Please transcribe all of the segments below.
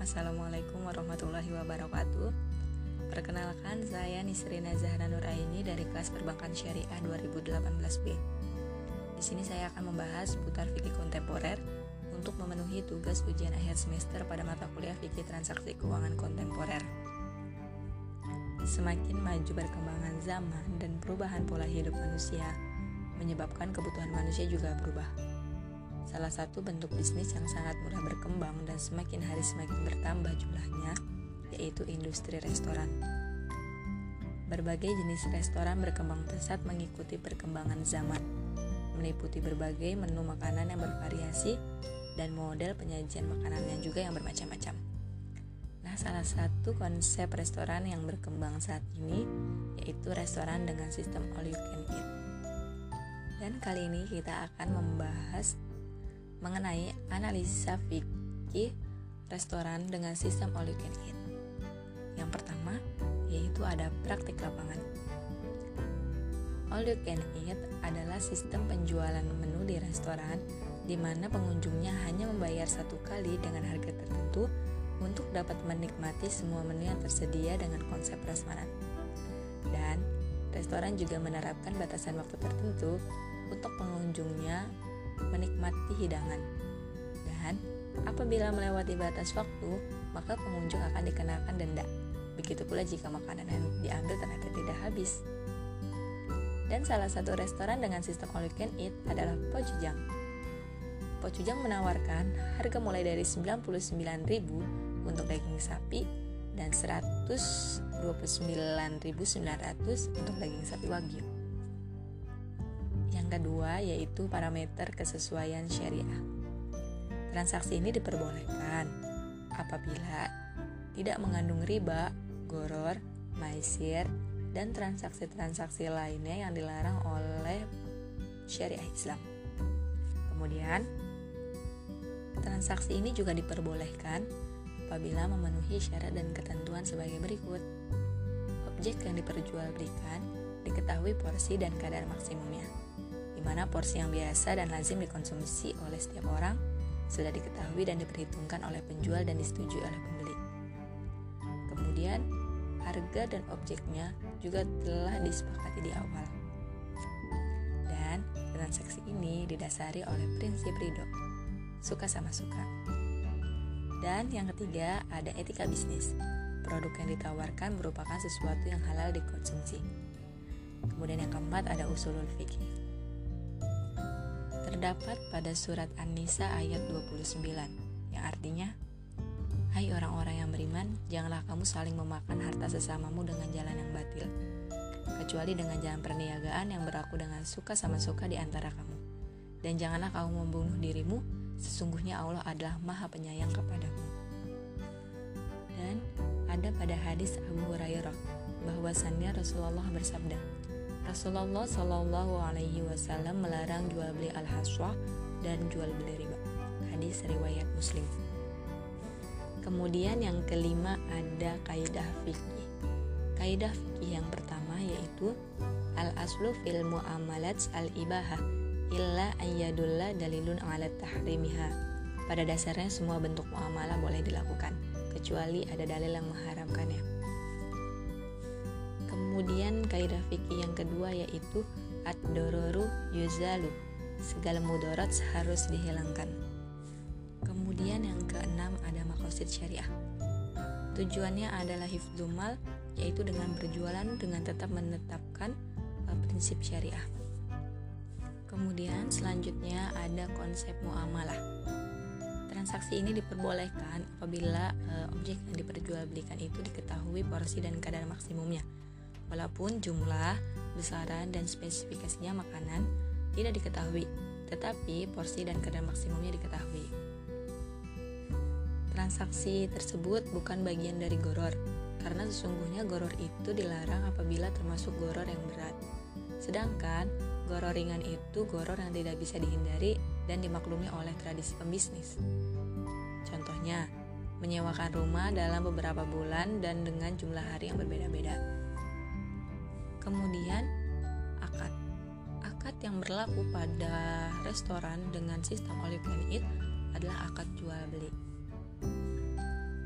Assalamualaikum warahmatullahi wabarakatuh. Perkenalkan saya Nisrina Zahra Nuraini dari kelas Perbankan Syariah 2018B Di sini saya akan membahas seputar fikih kontemporer untuk memenuhi tugas ujian akhir semester pada mata kuliah fikih transaksi keuangan kontemporer. Semakin maju perkembangan zaman dan perubahan pola hidup manusia menyebabkan kebutuhan manusia juga berubah Salah satu bentuk bisnis yang sangat mudah berkembang dan semakin hari semakin bertambah jumlahnya yaitu industri restoran. Berbagai jenis restoran berkembang pesat mengikuti perkembangan zaman, meliputi berbagai menu makanan yang bervariasi dan model penyajian makanan yang juga yang bermacam-macam. Nah, salah satu konsep restoran yang berkembang saat ini yaitu restoran dengan sistem all you can eat. Dan kali ini kita akan membahas mengenai analisa fikih restoran dengan sistem all you can eat. Yang pertama yaitu ada praktik lapangan. All you can eat adalah sistem penjualan menu di restoran di mana pengunjungnya hanya membayar satu kali dengan harga tertentu untuk dapat menikmati semua menu yang tersedia dengan konsep prasmanan. Dan restoran juga menerapkan batasan waktu tertentu untuk pengunjungnya menikmati hidangan. Dan apabila melewati batas waktu, maka pengunjung akan dikenakan denda. Begitu pula jika makanan yang diambil ternyata tidak habis. Dan salah satu restoran dengan sistem all you can eat adalah Pocujang. Pocujang menawarkan harga mulai dari 99.000 untuk daging sapi dan 129.900 untuk daging sapi wagyu kedua yaitu parameter kesesuaian syariah. Transaksi ini diperbolehkan apabila tidak mengandung riba, goror, maisir, dan transaksi-transaksi lainnya yang dilarang oleh syariah Islam. Kemudian, transaksi ini juga diperbolehkan apabila memenuhi syarat dan ketentuan sebagai berikut. Objek yang diperjualbelikan diketahui porsi dan kadar maksimumnya mana porsi yang biasa dan lazim dikonsumsi oleh setiap orang sudah diketahui dan diperhitungkan oleh penjual dan disetujui oleh pembeli. Kemudian, harga dan objeknya juga telah disepakati di awal. Dan transaksi ini didasari oleh prinsip ridho, suka sama suka. Dan yang ketiga, ada etika bisnis. Produk yang ditawarkan merupakan sesuatu yang halal dikonsumsi. Kemudian yang keempat ada usulul fikih terdapat pada surat An-Nisa ayat 29 yang artinya Hai orang-orang yang beriman, janganlah kamu saling memakan harta sesamamu dengan jalan yang batil kecuali dengan jalan perniagaan yang berlaku dengan suka sama suka di antara kamu. Dan janganlah kamu membunuh dirimu, sesungguhnya Allah adalah Maha Penyayang kepadamu. Dan ada pada hadis Abu Hurairah bahwasannya Rasulullah bersabda, Rasulullah Shallallahu Alaihi Wasallam melarang jual beli al haswah dan jual beli riba. Hadis riwayat Muslim. Kemudian yang kelima ada kaidah fikih. Kaidah fikih yang pertama yaitu al aslu fil muamalat al ibahah illa ayyadulla dalilun ala tahrimiha. Pada dasarnya semua bentuk muamalah boleh dilakukan kecuali ada dalil yang mengharamkannya. Kemudian kaidah fikih yang kedua yaitu ad-dororu yuzalu. Segala mudarat harus dihilangkan. Kemudian yang keenam ada makosid syariah. Tujuannya adalah hifdzumal yaitu dengan berjualan dengan tetap menetapkan uh, prinsip syariah. Kemudian selanjutnya ada konsep muamalah. Transaksi ini diperbolehkan apabila uh, objek yang diperjualbelikan itu diketahui porsi dan kadar maksimumnya Walaupun jumlah, besaran, dan spesifikasinya makanan tidak diketahui, tetapi porsi dan kadar maksimumnya diketahui. Transaksi tersebut bukan bagian dari goror, karena sesungguhnya goror itu dilarang apabila termasuk goror yang berat. Sedangkan goror ringan itu goror yang tidak bisa dihindari dan dimaklumi oleh tradisi pembisnis. Contohnya, menyewakan rumah dalam beberapa bulan dan dengan jumlah hari yang berbeda-beda. Kemudian akad. Akad yang berlaku pada restoran dengan sistem you can eat adalah akad jual beli.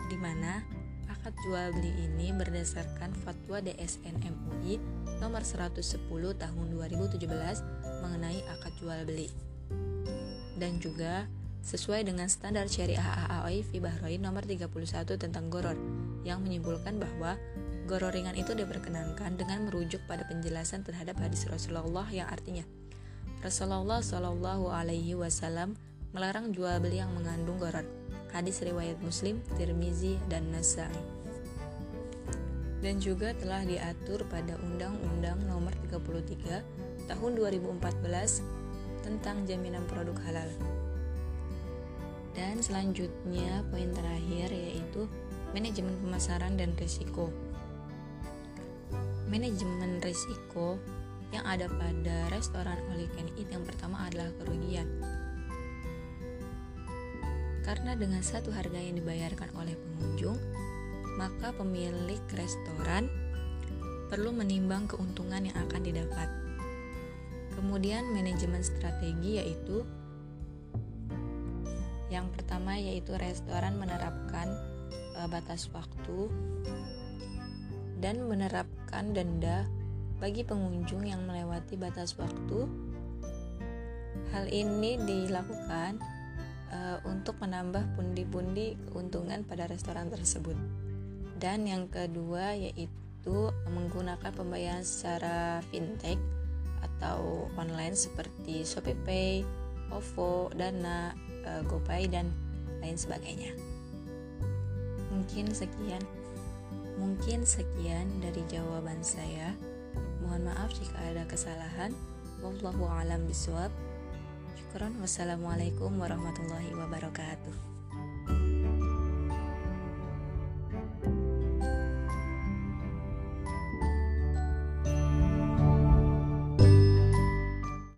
di mana akad jual beli ini berdasarkan fatwa DSN MUI nomor 110 tahun 2017 mengenai akad jual beli. Dan juga sesuai dengan standar syariah AAOI fi Bahrain nomor 31 tentang goror yang menyimpulkan bahwa goror ringan itu diperkenankan dengan merujuk pada penjelasan terhadap hadis Rasulullah yang artinya Rasulullah Shallallahu Alaihi Wasallam melarang jual beli yang mengandung goror. Hadis riwayat Muslim, Tirmizi, dan Nasai. Dan juga telah diatur pada Undang-Undang Nomor 33 Tahun 2014 tentang jaminan produk halal. Dan selanjutnya poin terakhir yaitu manajemen pemasaran dan risiko. Manajemen risiko yang ada pada restoran all you can eat yang pertama adalah kerugian. Karena dengan satu harga yang dibayarkan oleh pengunjung, maka pemilik restoran perlu menimbang keuntungan yang akan didapat. Kemudian manajemen strategi yaitu yang pertama yaitu restoran menerapkan e, batas waktu dan menerapkan denda bagi pengunjung yang melewati batas waktu. Hal ini dilakukan e, untuk menambah pundi-pundi keuntungan pada restoran tersebut. Dan yang kedua yaitu menggunakan pembayaran secara fintech atau online seperti ShopeePay, OVO, Dana, uh, GoPay dan lain sebagainya. Mungkin sekian. Mungkin sekian dari jawaban saya. Mohon maaf jika ada kesalahan. Wallahu a'lam bishawab. Syukran. Wassalamualaikum warahmatullahi wabarakatuh.